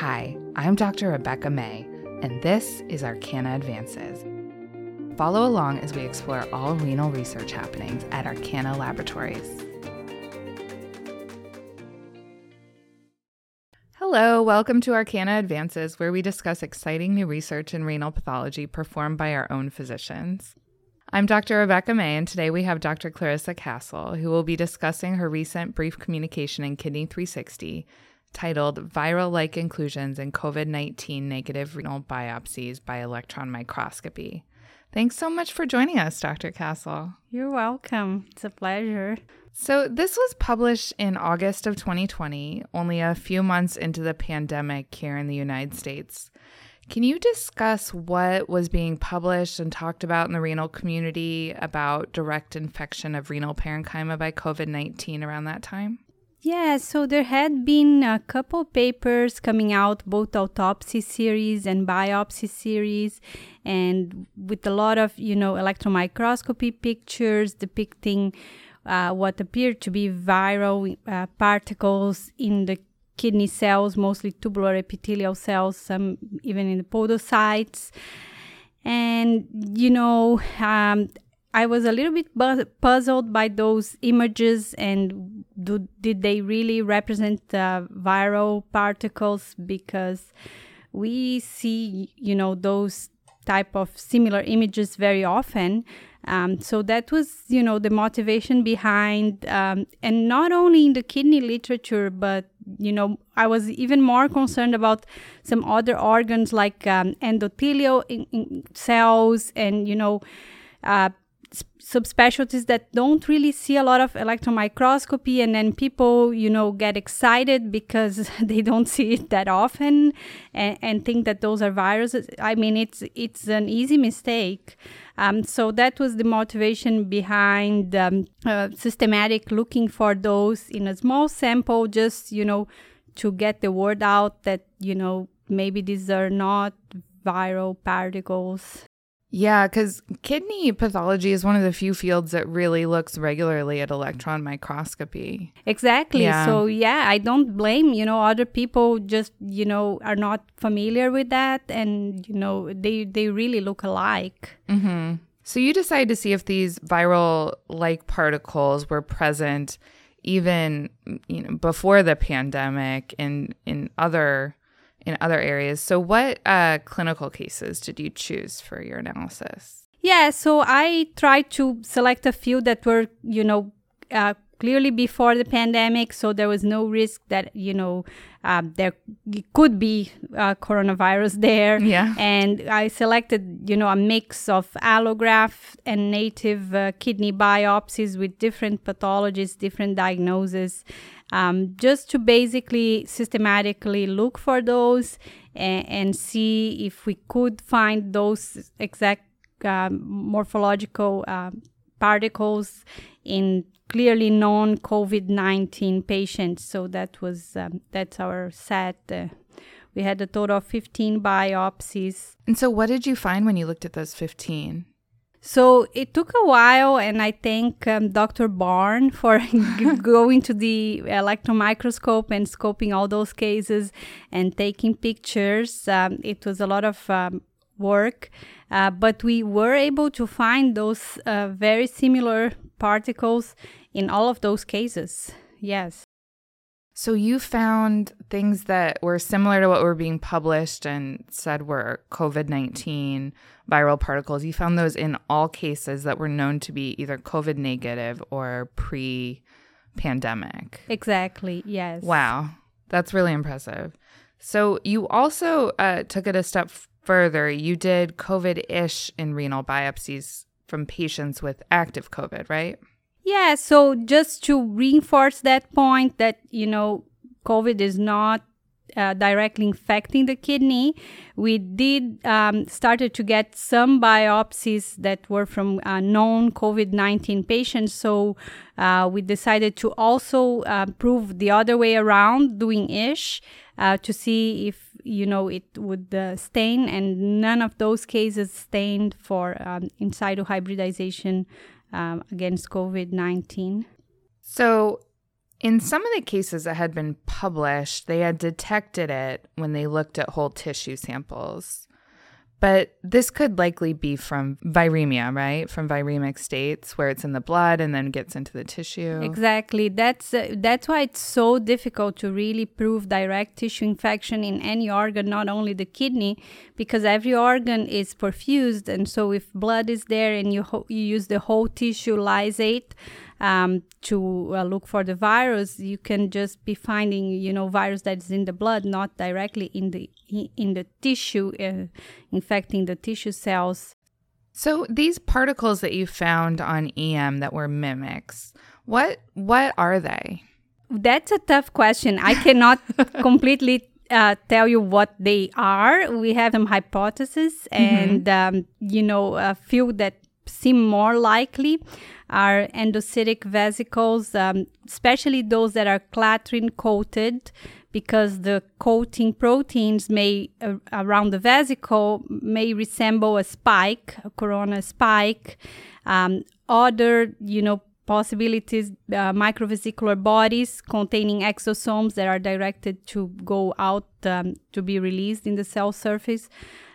Hi, I'm Dr. Rebecca May, and this is Arkana Advances. Follow along as we explore all renal research happenings at Arkana Laboratories. Hello, welcome to Arkana Advances, where we discuss exciting new research in renal pathology performed by our own physicians. I'm Dr. Rebecca May, and today we have Dr. Clarissa Cassol, who will be discussing her recent brief communication in Kidney 360 titled Viral Like Inclusions in COVID 19 Negative Renal Biopsies by Electron Microscopy. Thanks so much for joining us, Dr. Cassol. You're welcome. It's a pleasure. So, this was published in August of 2020, only a few months into the pandemic here in the United States. Can you discuss what was being published and talked about in the renal community about direct infection of renal parenchyma by COVID 19 around that time? Yeah, so there had been a couple papers coming out, both autopsy series and biopsy series, and with a lot of, you know, electron microscopy pictures depicting uh, what appeared to be viral uh, particles in the kidney cells, mostly tubular epithelial cells, some even in the podocytes. And, you know, um, I was a little bit bu- puzzled by those images and do, did they really represent uh, viral particles? Because we see you know those type of similar images very often. Um, so that was you know the motivation behind um, and not only in the kidney literature but you know i was even more concerned about some other organs like um, endothelial in- in cells and you know uh, subspecialties that don't really see a lot of electron microscopy and then people you know get excited because they don't see it that often and, and think that those are viruses. I mean it's it's an easy mistake. Um, so that was the motivation behind um, uh, systematic looking for those in a small sample just you know to get the word out that you know maybe these are not viral particles yeah, because kidney pathology is one of the few fields that really looks regularly at electron microscopy. Exactly. Yeah. So, yeah, I don't blame, you know, other people just, you know, are not familiar with that and, you know, they, they really look alike. Mm-hmm. So, you decided to see if these viral like particles were present even you know before the pandemic in in other in other areas. So, what uh, clinical cases did you choose for your analysis? Yeah, so I tried to select a few that were, you know, uh, clearly before the pandemic, so there was no risk that you know um, there could be uh, coronavirus there. Yeah, and I selected you know a mix of allograft and native uh, kidney biopsies with different pathologies, different diagnoses, um, just to basically systematically look for those and, and, see if we could find those exact uh, morphological uh, particles in clearly known COVID-19 patients. So that was um, that's our set. Uh, we had a total of 15 biopsies. And so, what did you find when you looked at those 15? So it took a while, and I thank um, Dr. Bourne for going to the electron microscope and scoping all those cases and taking pictures. Um, it was a lot of um, work, uh, but we were able to find those uh, very similar particles in all of those cases. Yes. So you found things that were similar to what were being published and said were COVID 19 viral particles. You found those in all cases that were known to be either COVID negative or pre pandemic. Exactly, yes. Wow. That's really impressive. So you also uh, took it a step further. You did COVID ISH in renal biopsies from patients with active COVID, right? Yeah, so just to reinforce that point that, you know, COVID is not uh, directly infecting the kidney, we did um, started to get some biopsies that were from uh, known COVID-19 patients. So uh, we decided to also uh, prove the other way around, doing ISH, uh, to see if you know it would uh, stain, and none of those cases stained for um, in situ hybridization um, against COVID 19. So, In some of the cases that had been published, they had detected it when they looked at whole tissue samples. But this could likely be from viremia, right? From viremic states where it's in the blood and then gets into the tissue. Exactly. That's uh, that's why it's so difficult to really prove direct tissue infection in any organ, not only the kidney, because every organ is perfused, and so if blood is there and you ho- you use the whole tissue lysate um, to uh, look for the virus, you can just be finding, you know, virus that is in the blood, not directly in the in the tissue, uh, infecting the tissue cells. So these particles that you found on EM that were mimics, what what are they? That's a tough question. I cannot completely uh, tell you what they are. We have some hypotheses, mm-hmm. and um, you know, a few that seem more likely are endocytic vesicles, um, especially those that are clathrin coated, because the coating proteins may uh, around the vesicle may resemble a spike, a corona spike. Um, other, you know, possibilities, uh, microvesicular bodies containing exosomes that are directed to go out um, to be released in the cell surface.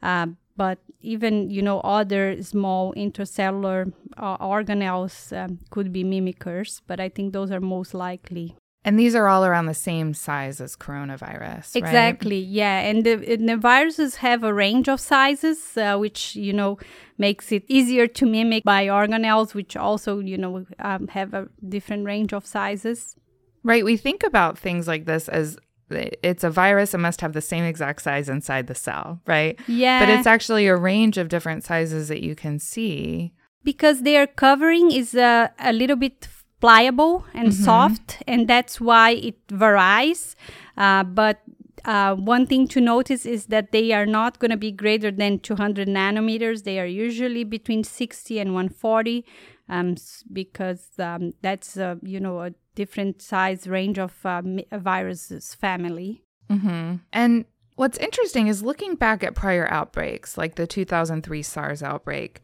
Uh, but even you know other small intercellular uh, organelles um, could be mimickers but i think those are most likely and these are all around the same size as coronavirus exactly right? yeah and the, and the, viruses have a range of sizes uh, which you know makes it easier to mimic by organelles which also you know um, have a different range of sizes right we think about things like this as it's a virus. It must have the same exact size inside the cell, right? Yeah. But it's actually a range of different sizes that you can see. Because their covering is uh, a little bit pliable and mm-hmm. soft, and that's why it varies. Uh, but uh, one thing to notice is that they are not going to be greater than 200 nanometers. They are usually between 60 and 140 um, because um, that's, uh, you know, a different size range of uh, viruses family. Mm-hmm. And what's interesting is looking back at prior outbreaks, like the 2003 SARS outbreak,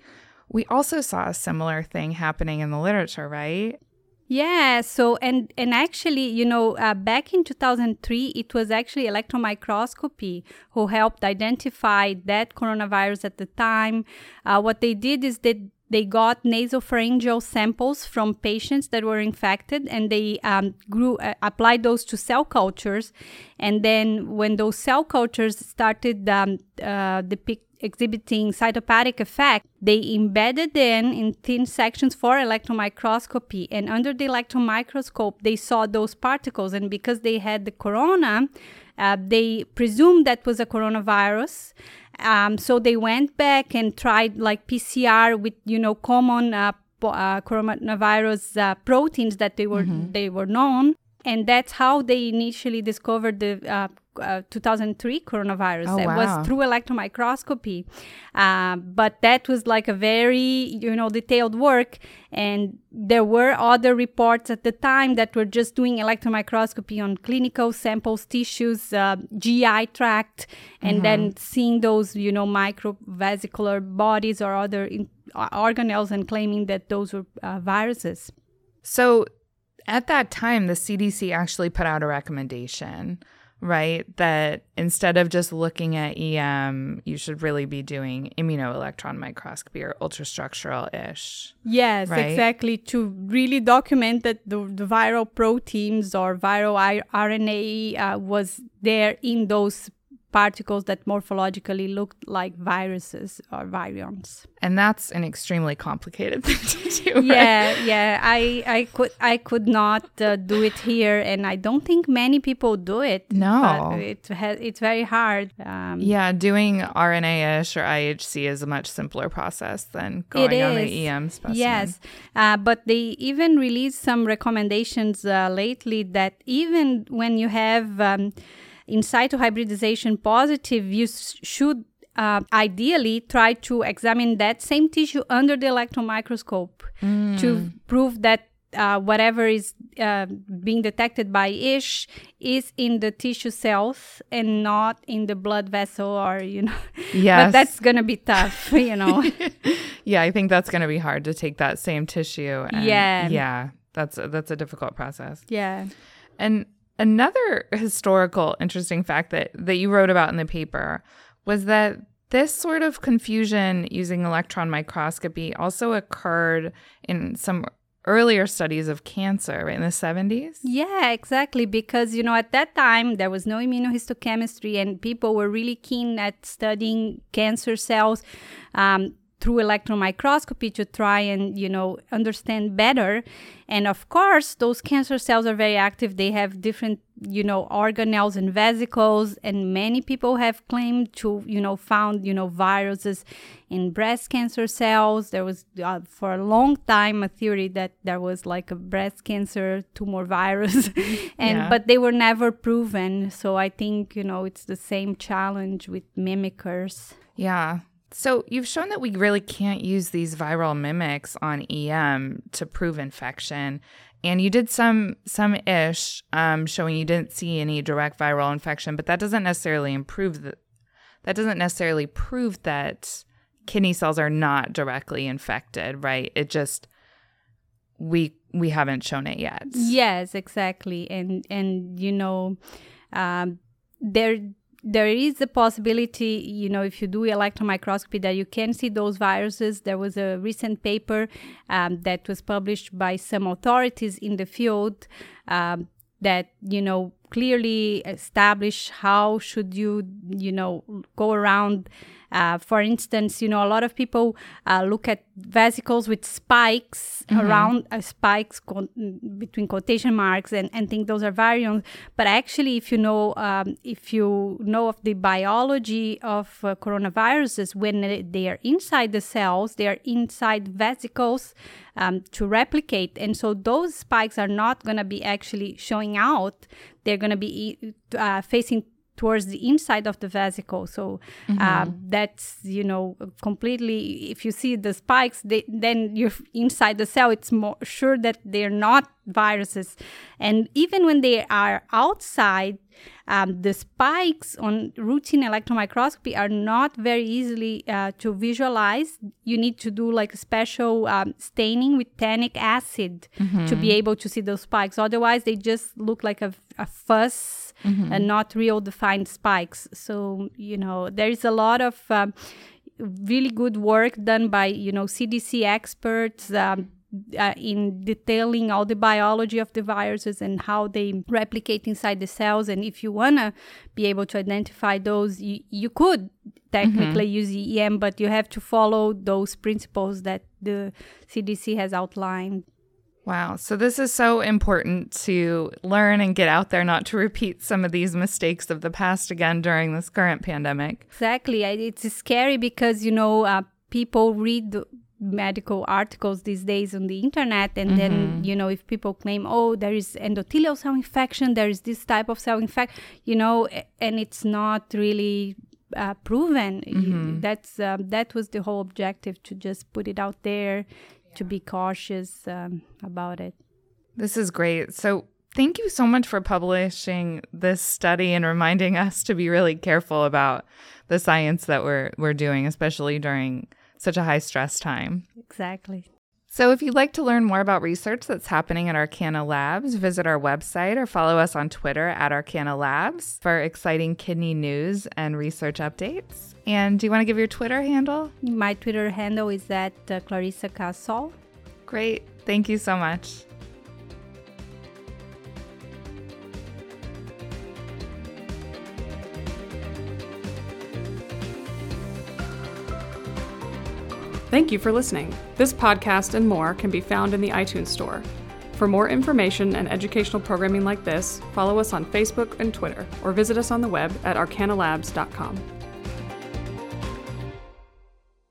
we also saw a similar thing happening in the literature, right? Yeah. So and and actually, you know, uh, back in 2003, it was actually electron microscopy who helped identify that coronavirus at the time. Uh, what they did is that they got nasopharyngeal samples from patients that were infected and they um, grew uh, applied those to cell cultures and then when those cell cultures started um, uh, exhibiting cytopathic effect they embedded them in thin sections for electron microscopy and under the electron microscope they saw those particles. And because they had the corona uh, they presumed that was a coronavirus. Um, so they went back and tried like PCR with you know common uh, uh, coronavirus uh, proteins that they were mm-hmm. they were known, and that's how they initially discovered the uh, uh, 2003 coronavirus. Oh, it wow. was through electron microscopy, uh, but that was like a very you know detailed work. And there were other reports at the time that were just doing electron microscopy on clinical samples, tissues, uh, GI tract, and mm-hmm. then seeing those you know microvesicular bodies or other in- uh, organelles and claiming that those were uh, viruses. So at that time, the CDC actually put out a recommendation right? That instead of just looking at EM, you should really be doing immunoelectron microscopy or ultrastructural ISH. Yes, right? exactly. To really document that the, the viral proteins or viral RNA uh, was there in those particles that morphologically looked like viruses or virions. And that's an extremely complicated thing to do. Yeah, right? yeah. I I could I could not uh, do it here, and I don't think many people do it. No, it has it's very hard. Um, yeah, doing RNA-ISH or IHC is a much simpler process than going on the EM specimen. Yes, uh, but they even released some recommendations uh, lately that even when you have um, in situ hybridization positive, you should uh, ideally try to examine that same tissue under the electron microscope mm. to prove that uh, whatever is uh, being detected by ISH is in the tissue cells and not in the blood vessel or, you know. yeah but that's going to be tough, you know. yeah, I think that's going to be hard to take that same tissue. And, yeah. Yeah. That's a, that's a difficult process. Yeah. And another historical interesting fact that that you wrote about in the paper was that this sort of confusion using electron microscopy also occurred in some earlier studies of cancer right, in the 70s? Yeah, exactly. Because, you know, at that time, there was no immunohistochemistry, and people were really keen at studying cancer cells. Um, through electron microscopy to try and you know understand better. And of course those cancer cells are very active. They have different you know organelles and vesicles. And many people have claimed to you know found you know viruses in breast cancer cells. There was uh, for a long time a theory that there was like a breast cancer tumor virus. And yeah. but they were never proven. So i think you know it's the same challenge with mimickers. Yeah so you've shown that we really can't use these viral mimics on EM to prove infection. And you did some some ISH um, showing you didn't see any direct viral infection, but that doesn't necessarily improve the, that doesn't necessarily prove that kidney cells are not directly infected, right? It just we we haven't shown it yet. Yes, exactly. And and you know, um, there there is a possibility, you know, if you do electron microscopy, that you can see those viruses. There was a recent paper um, that was published by some authorities in the field um, that, you know, clearly establish how should you, you know, go around uh, for instance, you know, a lot of people uh, look at vesicles with spikes mm-hmm. around uh, spikes between quotation marks and, and think those are virions. But actually, if you know um, if you know of the biology of uh, coronaviruses, when they are inside the cells, they are inside vesicles um, to replicate, and so those spikes are not going to be actually showing out. They're going to be uh, facing towards the inside of the vesicle. So mm-hmm. uh, that's you know completely. If you see the spikes, they, then you're inside the cell. It's more sure that they're not viruses, and even when they are outside, um, the spikes on routine electron microscopy are not very easily uh, to visualize. You need to do like a special um, staining with tannic acid mm-hmm. to be able to see those spikes. Otherwise, they just look like a, a fuzz mm-hmm. and not real defined spikes. So, you know, there is a lot of um, really good work done by, you know, CDC experts. Uh, in detailing all the biology of the viruses and how they replicate inside the cells. And if you want to be able to identify those, you, you could technically mm-hmm. use EM, but you have to follow those principles that the CDC has outlined. Wow. So, this is so important to learn and get out there, not to repeat some of these mistakes of the past again during this current pandemic. Exactly. It's scary because, you know, uh, people read medical articles these days on the internet and mm-hmm. then you know if people claim oh there is endothelial cell infection there is this type of cell infection you know and it's not really uh, proven mm-hmm. that's um, that was the whole objective to just put it out there to be cautious um, about it this is great so thank you so much for publishing this study and reminding us to be really careful about the science that we're we're doing especially during such a high stress time. Exactly. So, if you'd like to learn more about research that's happening at Arkana Labs, visit our website or follow us on Twitter at Arkana Labs for exciting kidney news and research updates. And do you want to give your Twitter handle? My Twitter handle is at uh, Clarissa Cassol. Great. Thank you so much. Thank you for listening. This podcast and more can be found in the iTunes Store. For more information and educational programming like this, follow us on Facebook and Twitter, or visit us on the web at arkanalabs.com.